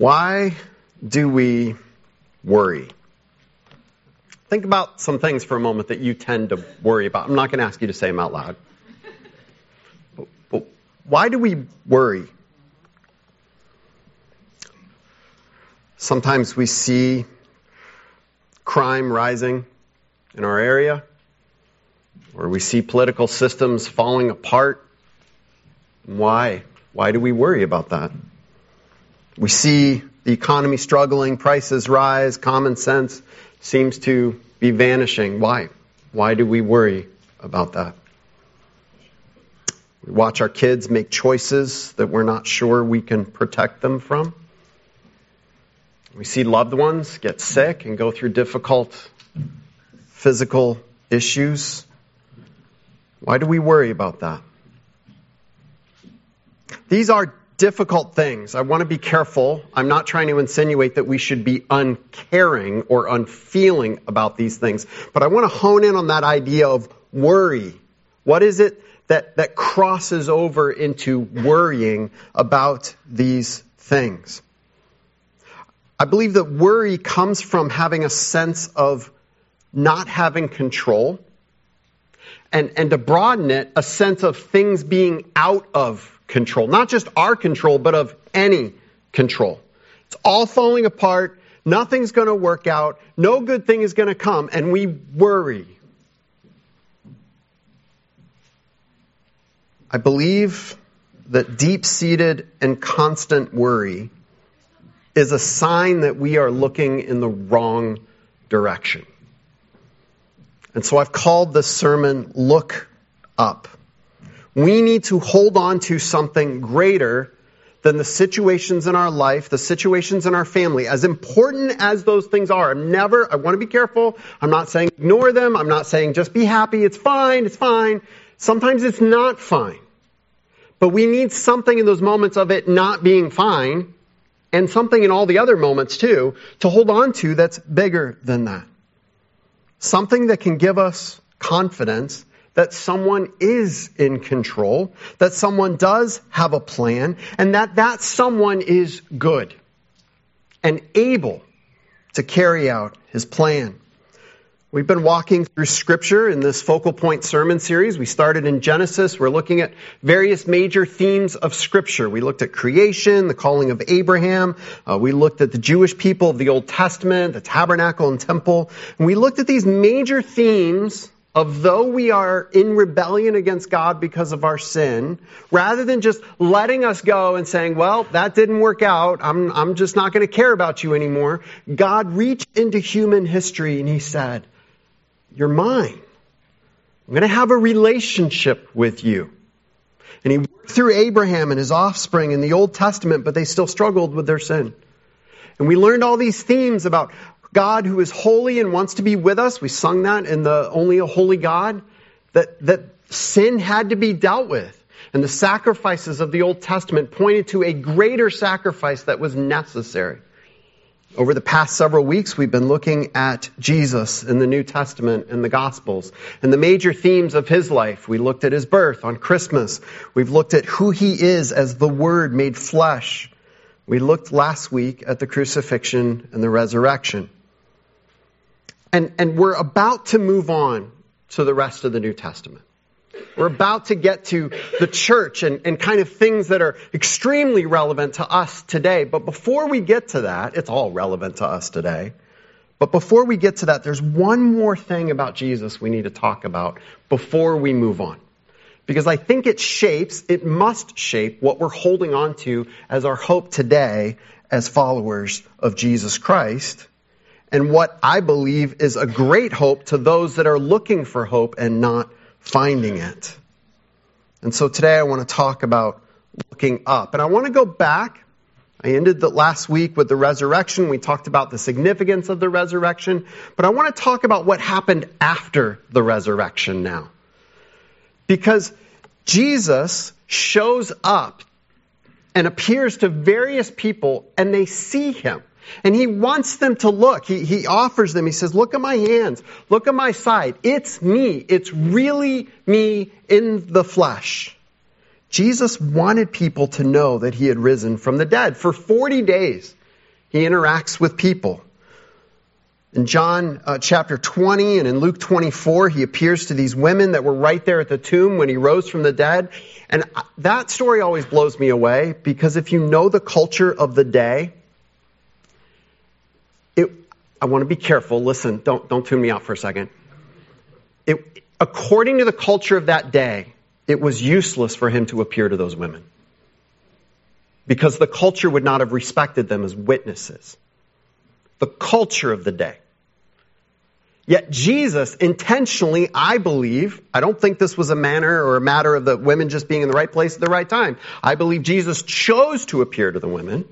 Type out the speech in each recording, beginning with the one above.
Why do we worry? Think about some things for a moment that you tend to worry about. I'm not going to ask you to say them out loud. But, but why do we worry? Sometimes we see crime rising in our area, or we see political systems falling apart. Why? Why do we worry about that? We see the economy struggling, prices rise, common sense seems to be vanishing. Why? Why do we worry about that? We watch our kids make choices that we're not sure we can protect them from. We see loved ones get sick and go through difficult physical issues. Why do we worry about that? These are difficult things. I want to be careful. I'm not trying to insinuate that we should be uncaring or unfeeling about these things, but I want to hone in on that idea of worry. What is it that, that crosses over into worrying about these things? I believe that worry comes from having a sense of not having control. And, and to broaden it, a sense of things being out of control. Not just our control, but of any control. It's all falling apart. Nothing's going to work out. No good thing is going to come. And we worry. I believe that deep seated and constant worry is a sign that we are looking in the wrong direction. And so I've called this sermon Look Up. We need to hold on to something greater than the situations in our life, the situations in our family, as important as those things are. I'm never, I want to be careful. I'm not saying ignore them. I'm not saying just be happy. It's fine. It's fine. Sometimes it's not fine. But we need something in those moments of it not being fine and something in all the other moments too to hold on to that's bigger than that. Something that can give us confidence that someone is in control, that someone does have a plan, and that that someone is good and able to carry out his plan. We've been walking through scripture in this focal point sermon series. We started in Genesis. We're looking at various major themes of scripture. We looked at creation, the calling of Abraham. Uh, we looked at the Jewish people of the Old Testament, the tabernacle and temple. And we looked at these major themes of though we are in rebellion against God because of our sin, rather than just letting us go and saying, well, that didn't work out. I'm, I'm just not going to care about you anymore. God reached into human history and he said, you're mine. I'm going to have a relationship with you. And he worked through Abraham and his offspring in the Old Testament, but they still struggled with their sin. And we learned all these themes about God who is holy and wants to be with us. We sung that in the Only a Holy God. That, that sin had to be dealt with. And the sacrifices of the Old Testament pointed to a greater sacrifice that was necessary. Over the past several weeks, we've been looking at Jesus in the New Testament and the Gospels and the major themes of his life. We looked at his birth on Christmas. We've looked at who he is as the Word made flesh. We looked last week at the crucifixion and the resurrection. And, and we're about to move on to the rest of the New Testament. We're about to get to the church and, and kind of things that are extremely relevant to us today. But before we get to that, it's all relevant to us today. But before we get to that, there's one more thing about Jesus we need to talk about before we move on. Because I think it shapes, it must shape what we're holding on to as our hope today as followers of Jesus Christ. And what I believe is a great hope to those that are looking for hope and not finding it. And so today I want to talk about looking up. And I want to go back. I ended the last week with the resurrection. We talked about the significance of the resurrection. But I want to talk about what happened after the resurrection now. Because Jesus shows up and appears to various people and they see him. And he wants them to look. He, he offers them. He says, look at my hands. Look at my side. It's me. It's really me in the flesh. Jesus wanted people to know that he had risen from the dead. For 40 days, He interacts with people. In John uh, chapter 20 and in Luke 24, he appears to these women that were right there at the tomb when he rose from the dead. And that story always blows me away because if you know the culture of the day, I want to be careful. Listen, don't, don't tune me out for a second. It, according to the culture of that day, it was useless for him to appear to those women because the culture would not have respected them as witnesses. The culture of the day. Yet Jesus intentionally, I believe, I don't think this was a manner or a matter of the women just being in the right place at the right time. I believe Jesus chose to appear to the women.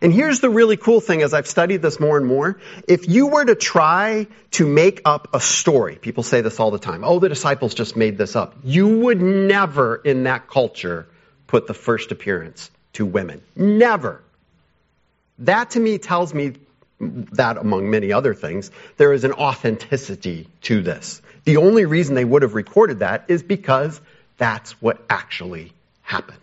And here's the really cool thing as I've studied this more and more. If you were to try to make up a story, people say this all the time, oh, the disciples just made this up. You would never in that culture put the first appearance to women. Never. That to me tells me that among many other things, there is an authenticity to this. The only reason they would have recorded that is because that's what actually happened.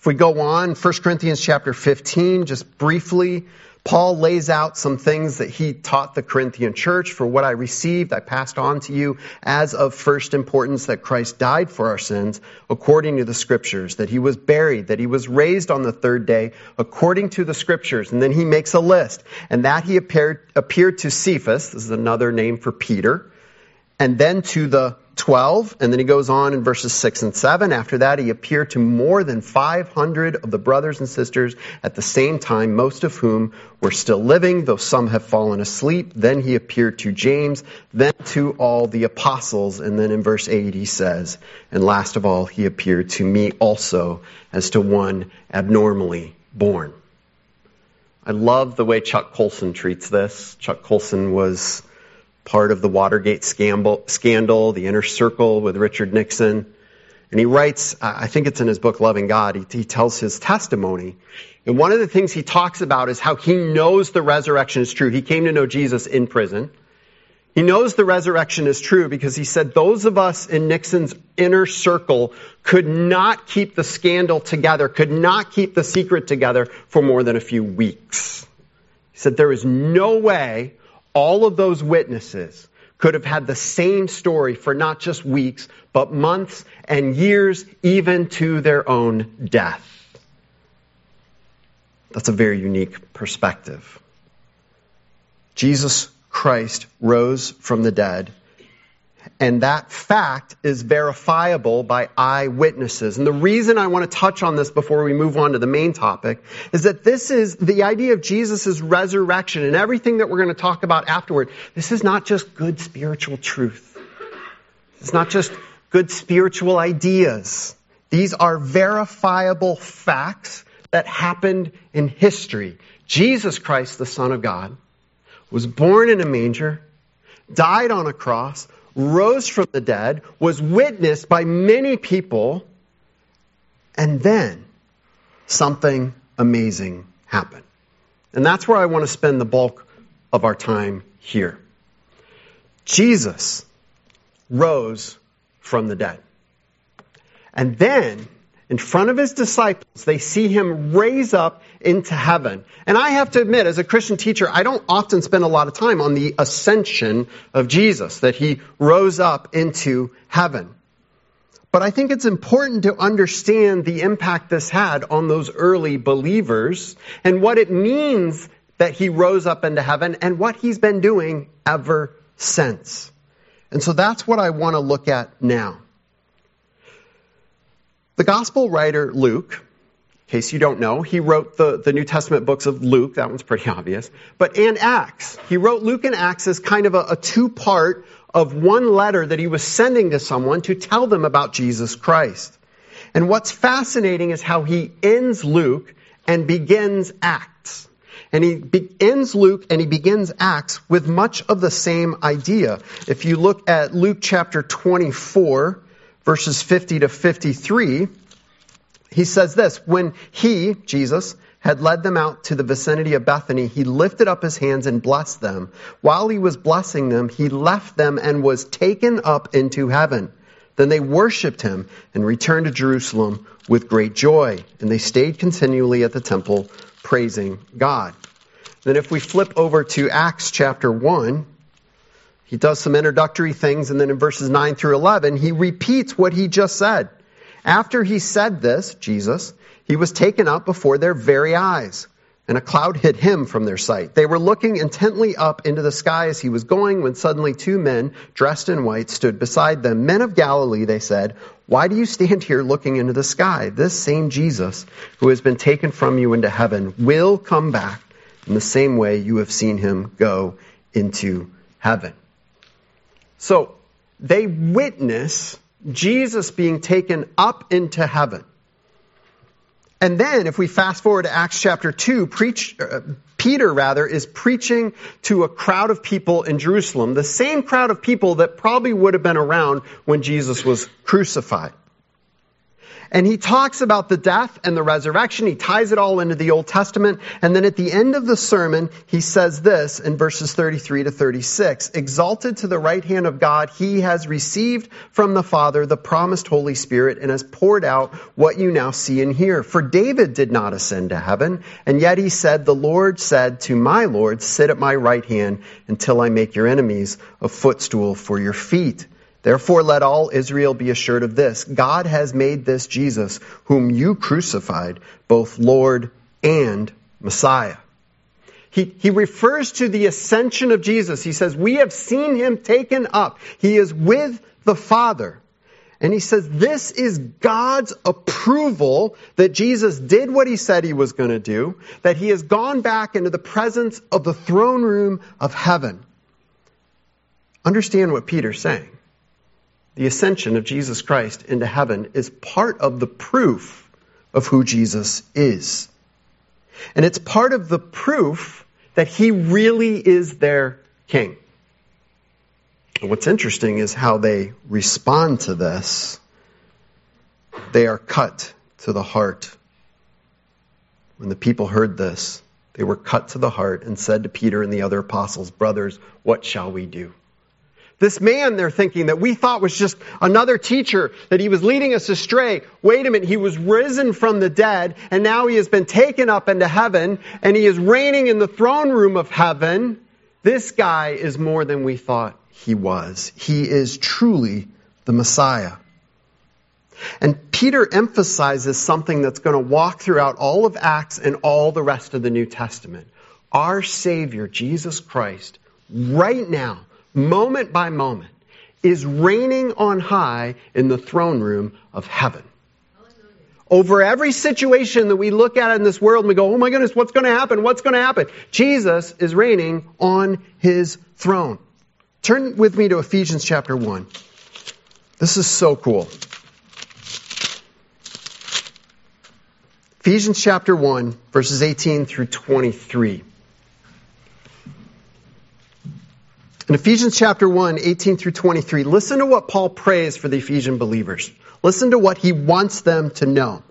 If we go on, 1 Corinthians chapter 15, just briefly, Paul lays out some things that he taught the Corinthian church. For what I received, I passed on to you as of first importance that Christ died for our sins according to the scriptures, that he was buried, that he was raised on the third day according to the scriptures. And then he makes a list. And that he appeared, appeared to Cephas, this is another name for Peter, and then to the 12, and then he goes on in verses 6 and 7. After that, he appeared to more than 500 of the brothers and sisters at the same time, most of whom were still living, though some have fallen asleep. Then he appeared to James, then to all the apostles. And then in verse 8, he says, And last of all, he appeared to me also as to one abnormally born. I love the way Chuck Colson treats this. Chuck Colson was part of the Watergate scandal, scandal, the inner circle with Richard Nixon. And he writes, I think it's in his book, Loving God, he, he tells his testimony. And one of the things he talks about is how he knows the resurrection is true. He came to know Jesus in prison. He knows the resurrection is true because he said those of us in Nixon's inner circle could not keep the scandal together, could not keep the secret together for more than a few weeks. He said there is no way all of those witnesses could have had the same story for not just weeks, but months and years, even to their own death. That's a very unique perspective. Jesus Christ rose from the dead and that fact is verifiable by eyewitnesses. And the reason I want to touch on this before we move on to the main topic is that this is the idea of Jesus' resurrection and everything that we're going to talk about afterward. This is not just good spiritual truth. It's not just good spiritual ideas. These are verifiable facts that happened in history. Jesus Christ, the Son of God, was born in a manger, died on a cross, rose from the dead, was witnessed by many people, and then something amazing happened. And that's where I want to spend the bulk of our time here. Jesus rose from the dead. And then in front of his disciples, they see him raise up into heaven. And I have to admit, as a Christian teacher, I don't often spend a lot of time on the ascension of Jesus, that he rose up into heaven. But I think it's important to understand the impact this had on those early believers and what it means that he rose up into heaven and what he's been doing ever since. And so that's what I want to look at now. The gospel writer Luke, in case you don't know, he wrote the, the New Testament books of Luke. That one's pretty obvious. But and Acts. He wrote Luke and Acts as kind of a, a two part of one letter that he was sending to someone to tell them about Jesus Christ. And what's fascinating is how he ends Luke and begins Acts. And he be- ends Luke and he begins Acts with much of the same idea. If you look at Luke chapter 24, verses 50 to 53, he says this, when he, Jesus, had led them out to the vicinity of Bethany, he lifted up his hands and blessed them. While he was blessing them, he left them and was taken up into heaven. Then they worshipped him and returned to Jerusalem with great joy. And they stayed continually at the temple praising God. Then if we flip over to Acts chapter 1, he does some introductory things, and then in verses 9 through 11, he repeats what he just said. After he said this, Jesus, he was taken up before their very eyes and a cloud hid him from their sight. They were looking intently up into the sky as he was going when suddenly two men dressed in white stood beside them. Men of Galilee, they said, why do you stand here looking into the sky? This same Jesus who has been taken from you into heaven will come back in the same way you have seen him go into heaven. So they witness Jesus being taken up into heaven. And then, if we fast forward to Acts chapter 2, preach, uh, Peter, rather, is preaching to a crowd of people in Jerusalem, the same crowd of people that probably would have been around when Jesus was crucified. And he talks about the death and the resurrection. He ties it all into the Old Testament. And then at the end of the sermon, he says this in verses 33 to 36. Exalted to the right hand of God, he has received from the Father the promised Holy Spirit and has poured out what you now see and hear. For David did not ascend to heaven, and yet he said, the Lord said to my Lord, sit at my right hand until I make your enemies a footstool for your feet. Therefore, let all Israel be assured of this God has made this Jesus, whom you crucified, both Lord and Messiah. He, he refers to the ascension of Jesus. He says, We have seen him taken up. He is with the Father. And he says, This is God's approval that Jesus did what he said he was going to do, that he has gone back into the presence of the throne room of heaven. Understand what Peter's saying the ascension of Jesus Christ into heaven is part of the proof of who Jesus is. And it's part of the proof that he really is their king. And what's interesting is how they respond to this. They are cut to the heart. When the people heard this, they were cut to the heart and said to Peter and the other apostles, Brothers, what shall we do? This man they're thinking that we thought was just another teacher, that he was leading us astray. Wait a minute, he was risen from the dead, and now he has been taken up into heaven, and he is reigning in the throne room of heaven. This guy is more than we thought he was. He is truly the Messiah. And Peter emphasizes something that's going to walk throughout all of Acts and all the rest of the New Testament. Our Savior, Jesus Christ, right now, moment by moment, is reigning on high in the throne room of heaven. Over every situation that we look at in this world and we go, oh my goodness, what's going to happen? What's going to happen? Jesus is reigning on his throne. Turn with me to Ephesians chapter 1. This is so cool. Ephesians chapter 1, verses 18 through 23. In Ephesians chapter 1, 18 through 23, listen to what Paul prays for the Ephesian believers. Listen to what he wants them to know.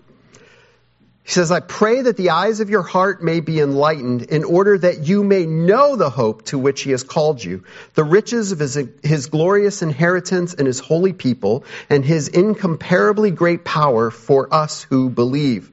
He says, I pray that the eyes of your heart may be enlightened in order that you may know the hope to which he has called you, the riches of his, his glorious inheritance in his holy people, and his incomparably great power for us who believe.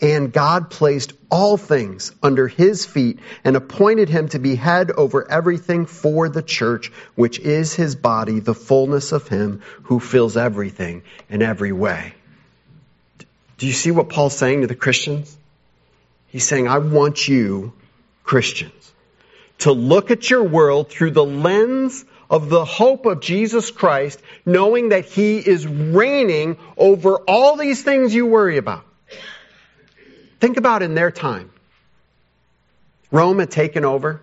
And God placed all things under his feet and appointed him to be head over everything for the church, which is his body, the fullness of him who fills everything in every way. Do you see what Paul's saying to the Christians? He's saying, I want you, Christians, to look at your world through the lens of the hope of Jesus Christ, knowing that he is reigning over all these things you worry about. Think about in their time. Rome had taken over.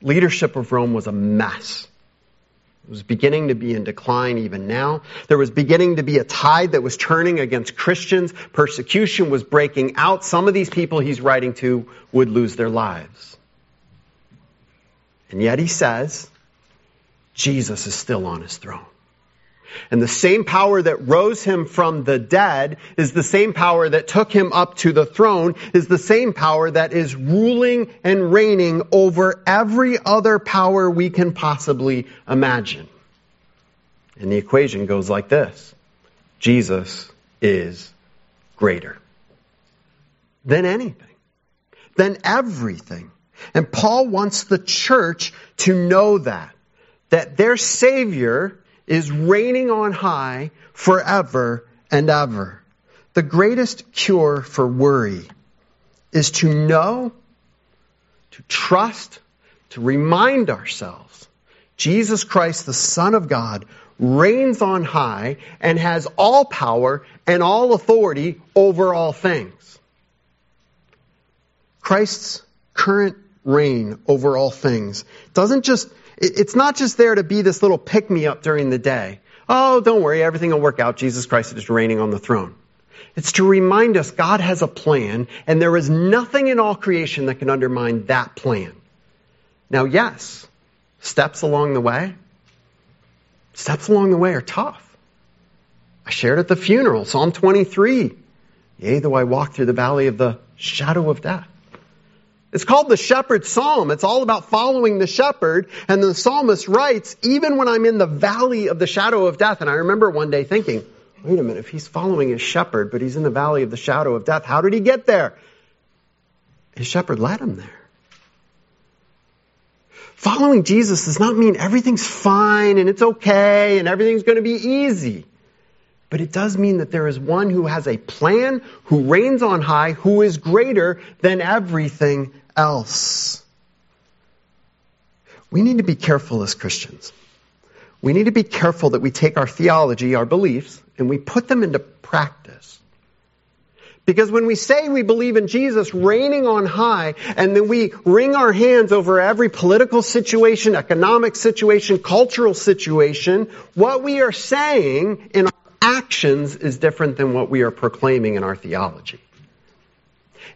Leadership of Rome was a mess. It was beginning to be in decline even now. There was beginning to be a tide that was turning against Christians. Persecution was breaking out. Some of these people he's writing to would lose their lives. And yet he says, Jesus is still on his throne. And the same power that rose him from the dead is the same power that took him up to the throne, is the same power that is ruling and reigning over every other power we can possibly imagine. And the equation goes like this Jesus is greater than anything, than everything. And Paul wants the church to know that, that their Savior is reigning on high forever and ever. The greatest cure for worry is to know, to trust, to remind ourselves Jesus Christ, the Son of God, reigns on high and has all power and all authority over all things. Christ's current reign over all things doesn't just it's not just there to be this little pick me up during the day. Oh, don't worry, everything will work out. Jesus Christ is reigning on the throne. It's to remind us God has a plan, and there is nothing in all creation that can undermine that plan. Now, yes, steps along the way, steps along the way are tough. I shared at the funeral, Psalm 23. Yea, though I walk through the valley of the shadow of death. It's called the shepherd's psalm. It's all about following the shepherd. And the psalmist writes, even when I'm in the valley of the shadow of death. And I remember one day thinking, wait a minute, if he's following his shepherd, but he's in the valley of the shadow of death, how did he get there? His shepherd led him there. Following Jesus does not mean everything's fine and it's okay and everything's going to be easy. But it does mean that there is one who has a plan, who reigns on high, who is greater than everything else. We need to be careful as Christians. We need to be careful that we take our theology, our beliefs, and we put them into practice. Because when we say we believe in Jesus reigning on high, and then we wring our hands over every political situation, economic situation, cultural situation, what we are saying in our actions is different than what we are proclaiming in our theology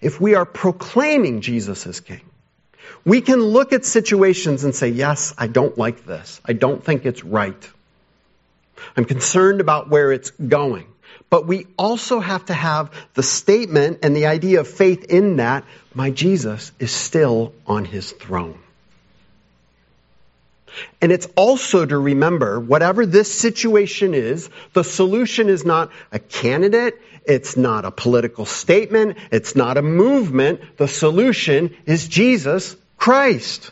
if we are proclaiming Jesus as King, we can look at situations and say, yes, I don't like this. I don't think it's right. I'm concerned about where it's going. But we also have to have the statement and the idea of faith in that my Jesus is still on his throne. And it's also to remember, whatever this situation is, the solution is not a candidate, it's not a political statement, it's not a movement. The solution is Jesus Christ.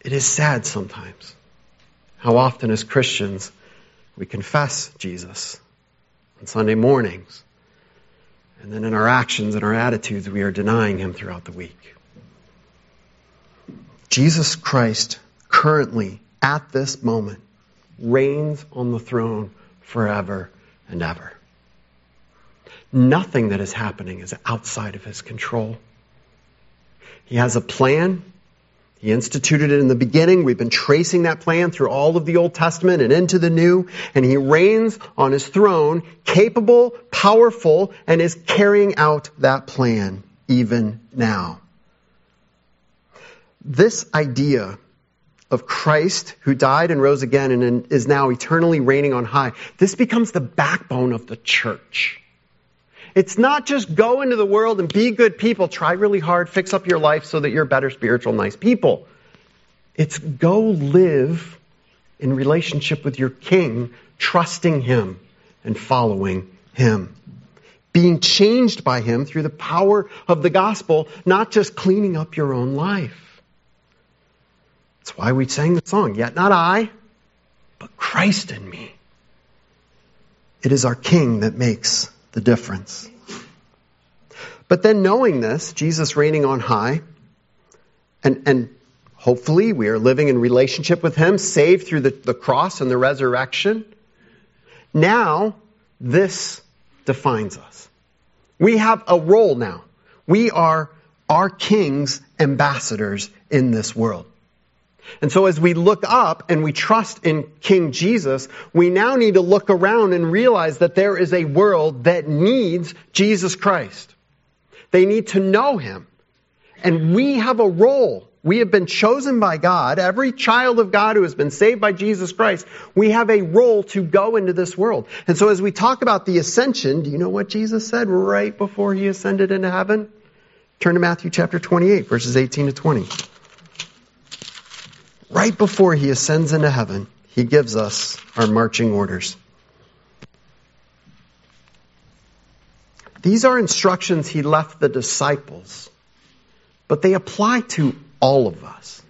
It is sad sometimes how often as Christians we confess Jesus on Sunday mornings, and then in our actions and our attitudes we are denying him throughout the week. Jesus Christ currently, at this moment, reigns on the throne forever and ever. Nothing that is happening is outside of his control. He has a plan. He instituted it in the beginning. We've been tracing that plan through all of the Old Testament and into the New. And he reigns on his throne, capable, powerful, and is carrying out that plan even now this idea of Christ who died and rose again and is now eternally reigning on high, this becomes the backbone of the church. It's not just go into the world and be good people, try really hard, fix up your life so that you're better spiritual, nice people. It's go live in relationship with your king, trusting him and following him. Being changed by him through the power of the gospel, not just cleaning up your own life. That's why we sang the song, Yet not I, but Christ in me. It is our King that makes the difference. But then knowing this, Jesus reigning on high, and, and hopefully we are living in relationship with Him, saved through the, the cross and the resurrection. Now, this defines us. We have a role now. We are our King's ambassadors in this world. And so as we look up and we trust in King Jesus, we now need to look around and realize that there is a world that needs Jesus Christ. They need to know him. And we have a role. We have been chosen by God. Every child of God who has been saved by Jesus Christ, we have a role to go into this world. And so as we talk about the ascension, do you know what Jesus said right before he ascended into heaven? Turn to Matthew chapter 28, verses 18 to 20 right before he ascends into heaven, he gives us our marching orders. These are instructions he left the disciples, but they apply to all of us.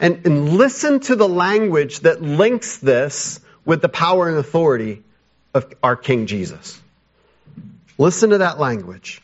And, and listen to the language that links this with the power and authority of our King Jesus. Listen to that language.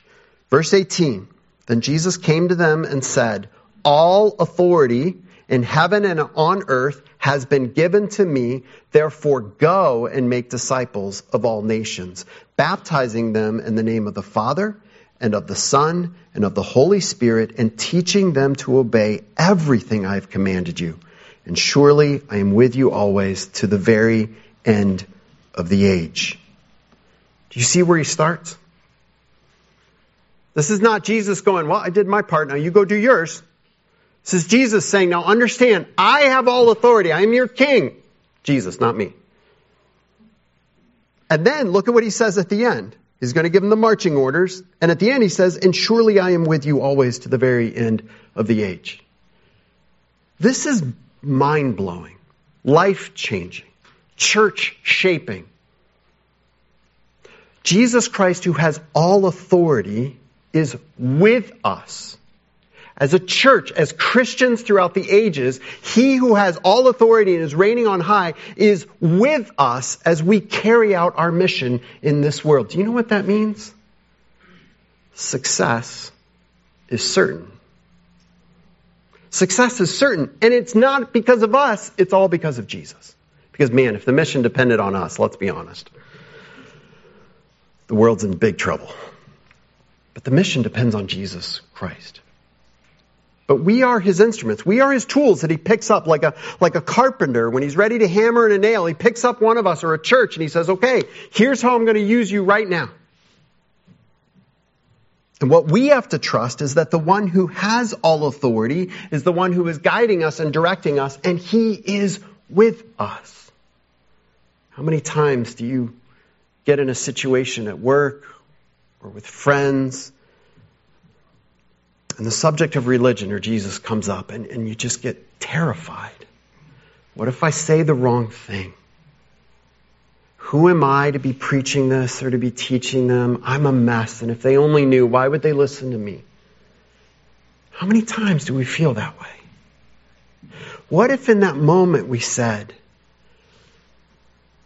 Verse 18 Then Jesus came to them and said, All authority in heaven and on earth has been given to me. Therefore go and make disciples of all nations, baptizing them in the name of the Father and of the Son and of the Holy Spirit and teaching them to obey everything I have commanded you. And surely I am with you always to the very end of the age. Do you see where he starts? This is not Jesus going, well, I did my part, now you go do yours. This is Jesus saying, now understand, I have all authority. I am your king. Jesus, not me. And then look at what he says at the end. He's going to give them the marching orders. And at the end he says, and surely I am with you always to the very end of the age. This is mind blowing, life changing, church shaping. Jesus Christ, who has all authority, is with us as a church, as Christians throughout the ages, He who has all authority and is reigning on high is with us as we carry out our mission in this world. Do you know what that means? Success is certain. Success is certain. And it's not because of us, it's all because of Jesus. Because man, if the mission depended on us, let's be honest, the world's in big trouble. But the mission depends on Jesus Christ. But we are his instruments. We are his tools that he picks up like a, like a carpenter. When he's ready to hammer in a nail, he picks up one of us or a church and he says, okay, here's how I'm going to use you right now. And what we have to trust is that the one who has all authority is the one who is guiding us and directing us, and he is with us. How many times do you get in a situation at work or with friends and the subject of religion or Jesus comes up and, and you just get terrified. What if I say the wrong thing? Who am I to be preaching this or to be teaching them? I'm a mess, and if they only knew, why would they listen to me? How many times do we feel that way? What if in that moment we said,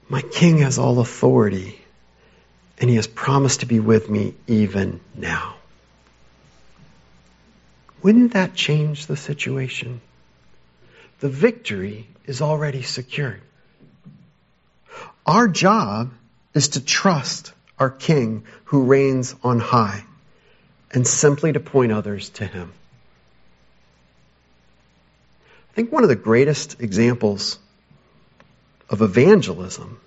My king has all authority, and he has promised to be with me even now? Wouldn't that change the situation? The victory is already secured. Our job is to trust our King who reigns on high and simply to point others to him. I think one of the greatest examples of evangelism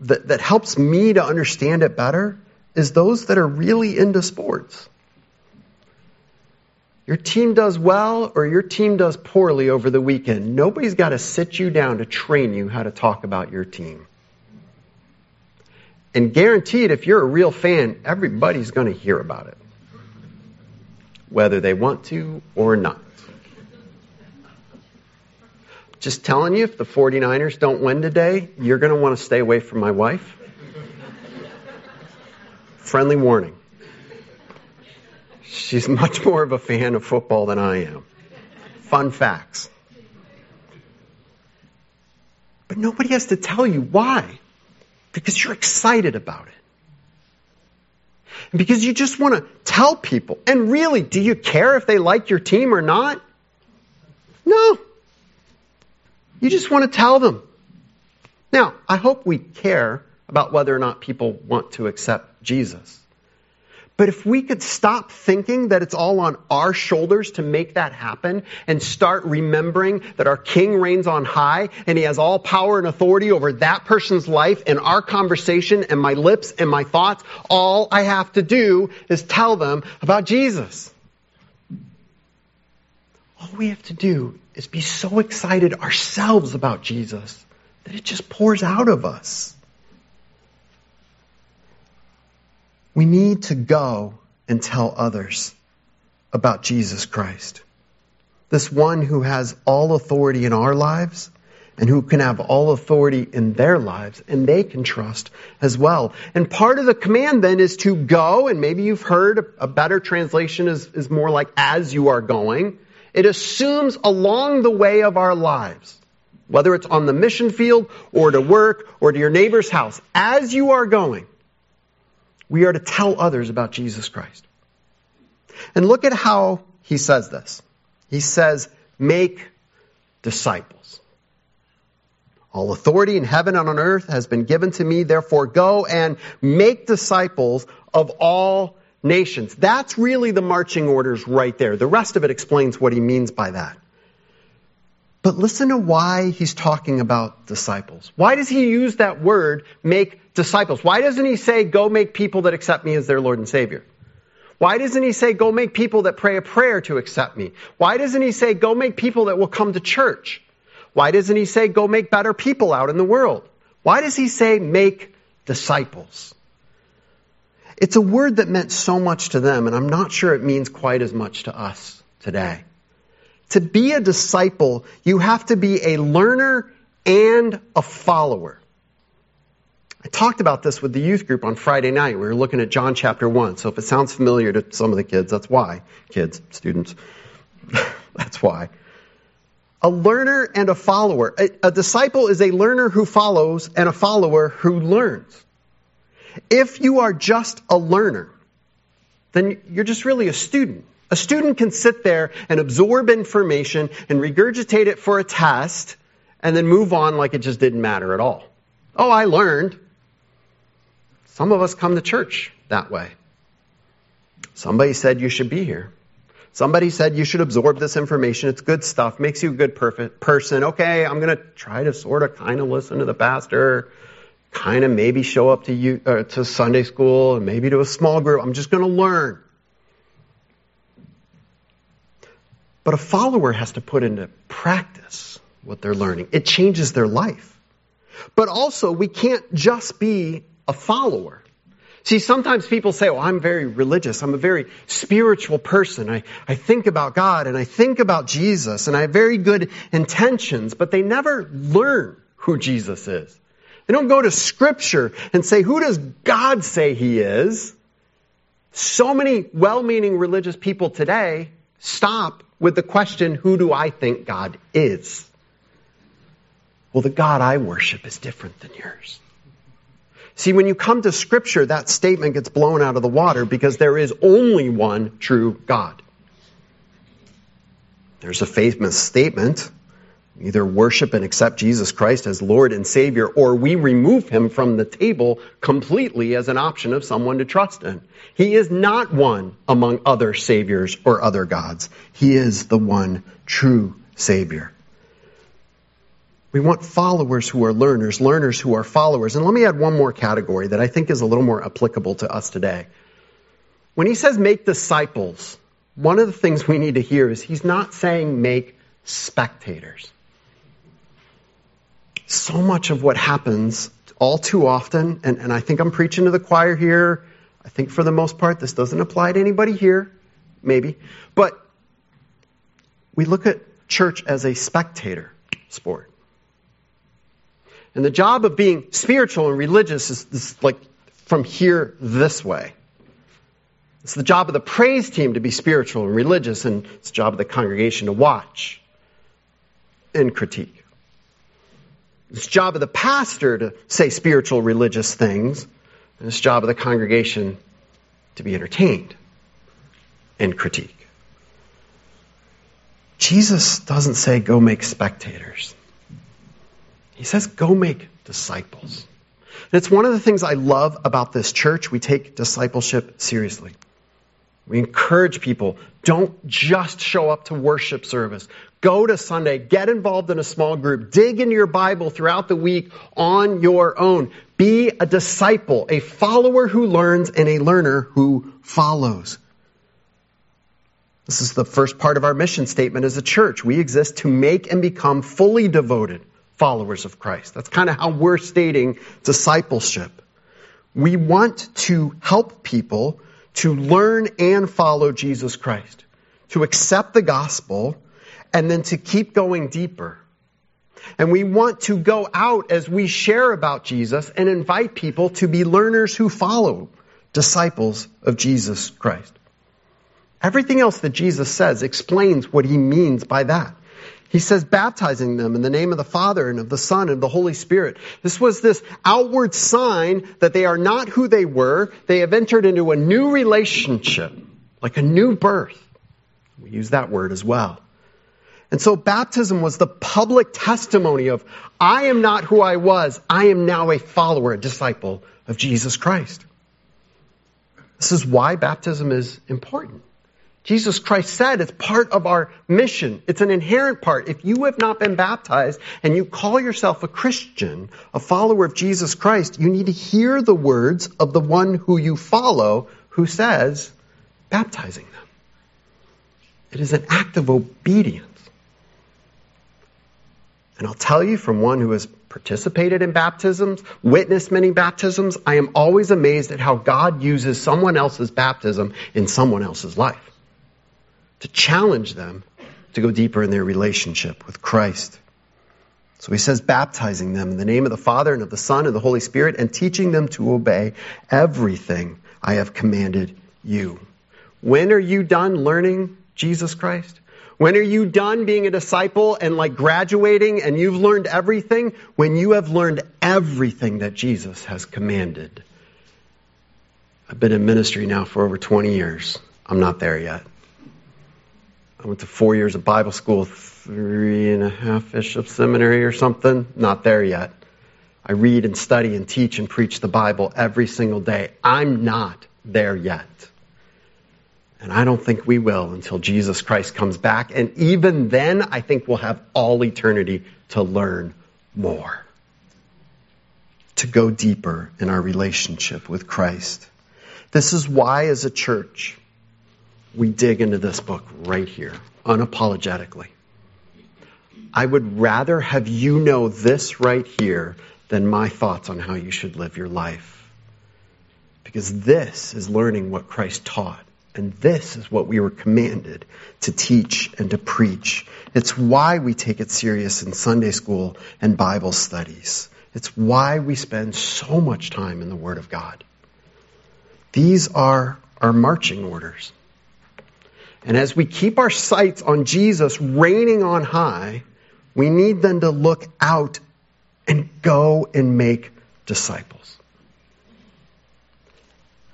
that, that helps me to understand it better is those that are really into sports your team does well or your team does poorly over the weekend, nobody's got to sit you down to train you how to talk about your team. And guaranteed, if you're a real fan, everybody's going to hear about it, whether they want to or not. Just telling you, if the 49ers don't win today, you're going to want to stay away from my wife. Friendly warning. She's much more of a fan of football than I am. Fun facts. But nobody has to tell you why. Because you're excited about it. And because you just want to tell people. And really, do you care if they like your team or not? No. You just want to tell them. Now, I hope we care about whether or not people want to accept Jesus. But if we could stop thinking that it's all on our shoulders to make that happen and start remembering that our King reigns on high and he has all power and authority over that person's life and our conversation and my lips and my thoughts, all I have to do is tell them about Jesus. All we have to do is be so excited ourselves about Jesus that it just pours out of us. We need to go and tell others about Jesus Christ. This one who has all authority in our lives and who can have all authority in their lives and they can trust as well. And part of the command then is to go, and maybe you've heard a better translation is, is more like as you are going. It assumes along the way of our lives, whether it's on the mission field or to work or to your neighbor's house, as you are going, we are to tell others about Jesus Christ. And look at how he says this. He says, make disciples. All authority in heaven and on earth has been given to me, therefore go and make disciples of all nations. That's really the marching orders right there. The rest of it explains what he means by that. But listen to why he's talking about disciples. Why does he use that word, make disciples? Why doesn't he say, go make people that accept me as their Lord and Savior? Why doesn't he say, go make people that pray a prayer to accept me? Why doesn't he say, go make people that will come to church? Why doesn't he say, go make better people out in the world? Why does he say, make disciples? It's a word that meant so much to them, and I'm not sure it means quite as much to us today. To be a disciple, you have to be a learner and a follower. I talked about this with the youth group on Friday night. We were looking at John chapter 1. So if it sounds familiar to some of the kids, that's why. Kids, students, that's why. A learner and a follower. A, a, disciple is a learner who follows and a follower who learns. If you are just a learner, then you're just really a student. A student can sit there and absorb information and regurgitate it for a test and then move on like it just didn't matter at all. Oh, I learned. Some of us come to church that way. Somebody said you should be here. Somebody said you should absorb this information. It's good stuff, makes you a good perfect person. Okay, I'm going to try to sort of kind of listen to the pastor, kind of maybe show up to you uh, to Sunday school and maybe to a small group. I'm just going to learn. But a follower has to put into practice what they're learning. It changes their life. But also, we can't just be a follower. See, sometimes people say, well, I'm very religious. I'm a very spiritual person. I, I think about God and I think about Jesus and I have very good intentions, but they never learn who Jesus is. They don't go to scripture and say, who does God say he is? So many well-meaning religious people today stop with the question, who do I think God is? Well, the God I worship is different than yours. See, when you come to scripture, that statement gets blown out of the water because there is only one true God. There's a famous statement either worship and accept Jesus Christ as Lord and Savior, or we remove him from the table completely as an option of someone to trust in. He is not one among other saviors or other gods. He is the one true Savior. We want followers who are learners, learners who are followers. And let me add one more category that I think is a little more applicable to us today. When he says make disciples, one of the things we need to hear is he's not saying make spectators so much of what happens all too often, and, and I think I'm preaching to the choir here. I think for the most part, this doesn't apply to anybody here, maybe. But we look at church as a spectator sport. And the job of being spiritual and religious is, is like from here this way. It's the job of the praise team to be spiritual and religious, and it's the job of the congregation to watch and critique. It's the job of the pastor to say spiritual religious things, and it's the job of the congregation to be entertained and critique. Jesus doesn't say go make spectators. He says go make disciples. And it's one of the things I love about this church. We take discipleship seriously. We encourage people, don't just show up to worship service. Go to Sunday, get involved in a small group, dig into your Bible throughout the week on your own. Be a disciple, a follower who learns and a learner who follows. This is the first part of our mission statement as a church. We exist to make and become fully devoted followers of Christ. That's kind of how we're stating discipleship. We want to help people to learn and follow Jesus Christ, to accept the gospel, and then to keep going deeper. And we want to go out as we share about Jesus and invite people to be learners who follow disciples of Jesus Christ. Everything else that Jesus says explains what he means by that. He says, baptizing them in the name of the Father and of the Son and of the Holy Spirit. This was this outward sign that they are not who they were. They have entered into a new relationship, like a new birth. We use that word as well. And so baptism was the public testimony of, I am not who I was. I am now a follower, a disciple of Jesus Christ. This is why baptism is important. Jesus Christ said it's part of our mission. It's an inherent part. If you have not been baptized and you call yourself a Christian, a follower of Jesus Christ, you need to hear the words of the one who you follow who says, baptizing them. It is an act of obedience. And I'll tell you from one who has participated in baptisms, witnessed many baptisms, I am always amazed at how God uses someone else's baptism in someone else's life to challenge them to go deeper in their relationship with Christ. So he says, baptizing them in the name of the Father and of the Son and the Holy Spirit and teaching them to obey everything I have commanded you. When are you done learning Jesus Christ? When are you done being a disciple and like graduating and you've learned everything? When you have learned everything that Jesus has commanded. I've been in ministry now for over 20 years. I'm not there yet. I went to four years of Bible school, three and a half ish of seminary or something. Not there yet. I read and study and teach and preach the Bible every single day. I'm not there yet. And I don't think we will until Jesus Christ comes back. And even then, I think we'll have all eternity to learn more, to go deeper in our relationship with Christ. This is why, as a church, we dig into this book right here, unapologetically. I would rather have you know this right here than my thoughts on how you should live your life. Because this is learning what Christ taught. And this is what we were commanded to teach and to preach. It's why we take it serious in Sunday school and Bible studies. It's why we spend so much time in the Word of God. These are our marching orders. And as we keep our sights on Jesus reigning on high, we need then to look out and go and make disciples.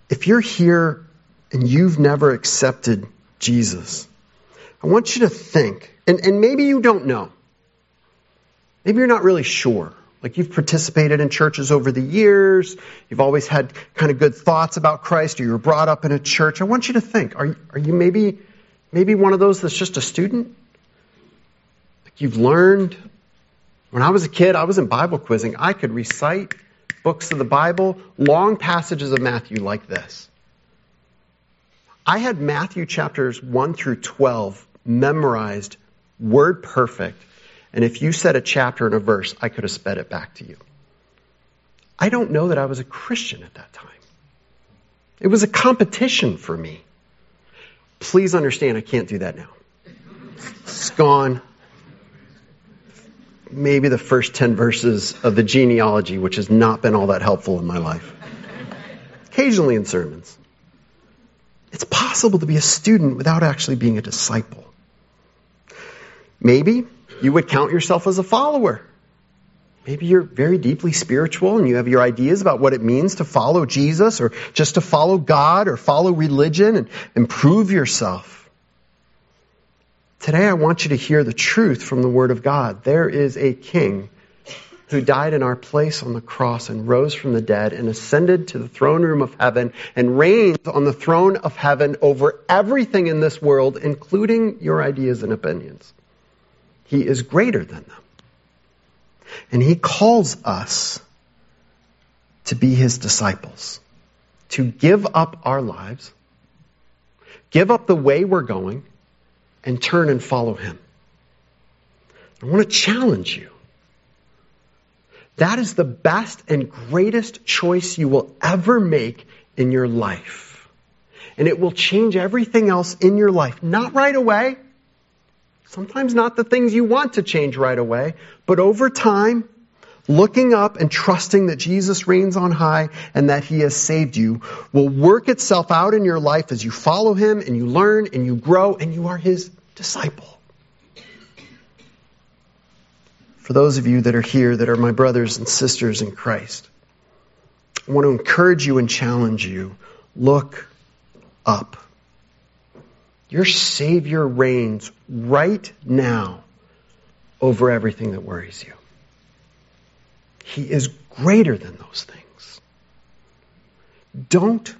If you're here and you've never accepted Jesus, I want you to think, and, and maybe you don't know. Maybe you're not really sure. Like you've participated in churches over the years, you've always had kind of good thoughts about Christ, or you were brought up in a church. I want you to think, are, are you maybe Maybe one of those that's just a student. Like you've learned. When I was a kid, I was in Bible quizzing. I could recite books of the Bible, long passages of Matthew like this. I had Matthew chapters 1 through 12 memorized, word perfect. And if you said a chapter and a verse, I could have sped it back to you. I don't know that I was a Christian at that time. It was a competition for me. Please understand, I can't do that now. It's gone. Maybe the first 10 verses of the genealogy, which has not been all that helpful in my life. Occasionally in sermons. It's possible to be a student without actually being a disciple. Maybe you would count yourself as a follower. Maybe you're very deeply spiritual and you have your ideas about what it means to follow Jesus or just to follow God or follow religion and improve yourself. Today I want you to hear the truth from the Word of God. There is a king who died in our place on the cross and rose from the dead and ascended to the throne room of heaven and reigns on the throne of heaven over everything in this world, including your ideas and opinions. He is greater than them. And he calls us to be his disciples, to give up our lives, give up the way we're going, and turn and follow him. I want to challenge you that is the best and greatest choice you will ever make in your life. And it will change everything else in your life. Not right away. Sometimes not the things you want to change right away, but over time, looking up and trusting that Jesus reigns on high and that he has saved you will work itself out in your life as you follow him and you learn and you grow and you are his disciple. For those of you that are here that are my brothers and sisters in Christ. I want to encourage you and challenge you. Look up. Your Savior reigns right now over everything that worries you. He is greater than those things. Don't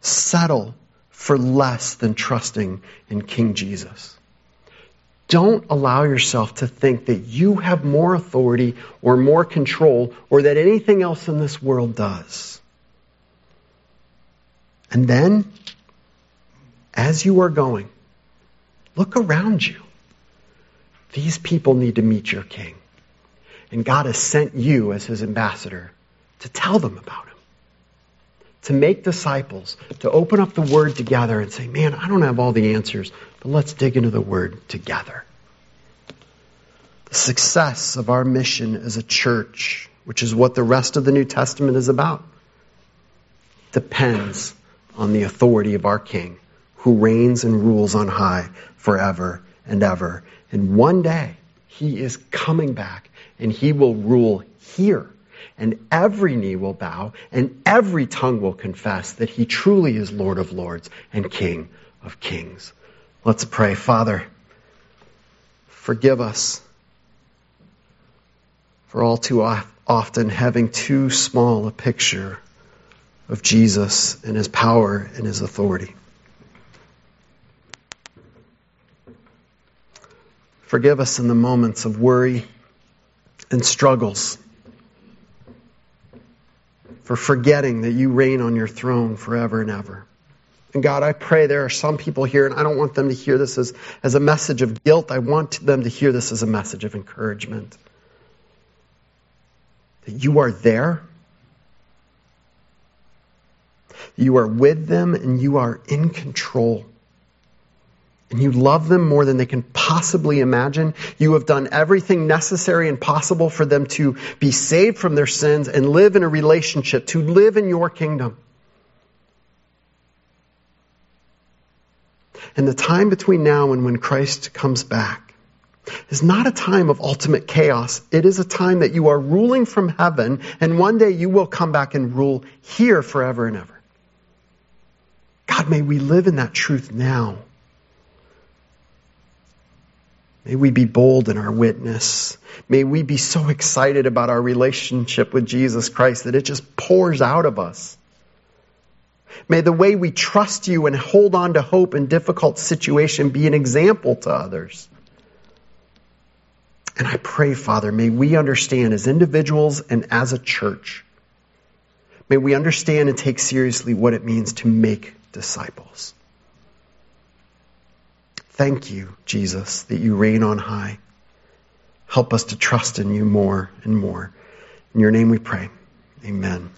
settle for less than trusting in King Jesus. Don't allow yourself to think that you have more authority or more control or that anything else in this world does. And then, as you are going, look around you. These people need to meet your king. And God has sent you as his ambassador to tell them about him, to make disciples, to open up the word together and say, man, I don't have all the answers, but let's dig into the Word together. The success of our mission as a church, which is what the rest of the New Testament is about, depends on the authority of our King, who reigns and rules on high forever and ever. And one day, he is coming back and he will rule here. And every knee will bow and every tongue will confess that he truly is Lord of lords and King of kings. Let's pray. Father, forgive us for all too often having too small a picture of Jesus and his power and his authority. Forgive us in the moments of worry and struggles for forgetting that you reign on your throne forever and ever. And God, I pray there are some people here, and I don't want them to hear this as, as a message of guilt. I want them to hear this as a message of encouragement. That you are there, you are with them, and you are in control. And you love them more than they can possibly imagine. You have done everything necessary and possible for them to be saved from their sins and live in a relationship, to live in your kingdom. And the time between now and when Christ comes back is not a time of ultimate chaos. It is a time that you are ruling from heaven, and one day you will come back and rule here forever and ever. God, may we live in that truth now. May we be bold in our witness. May we be so excited about our relationship with Jesus Christ that it just pours out of us. May the way we trust you and hold on to hope in difficult situation be an example to others. And I pray, Father, may we understand as individuals and as a church, may we understand and take seriously what it means to make disciples. Thank you, Jesus, that you reign on high. Help us to trust in you more and more. In your name we pray. Amen.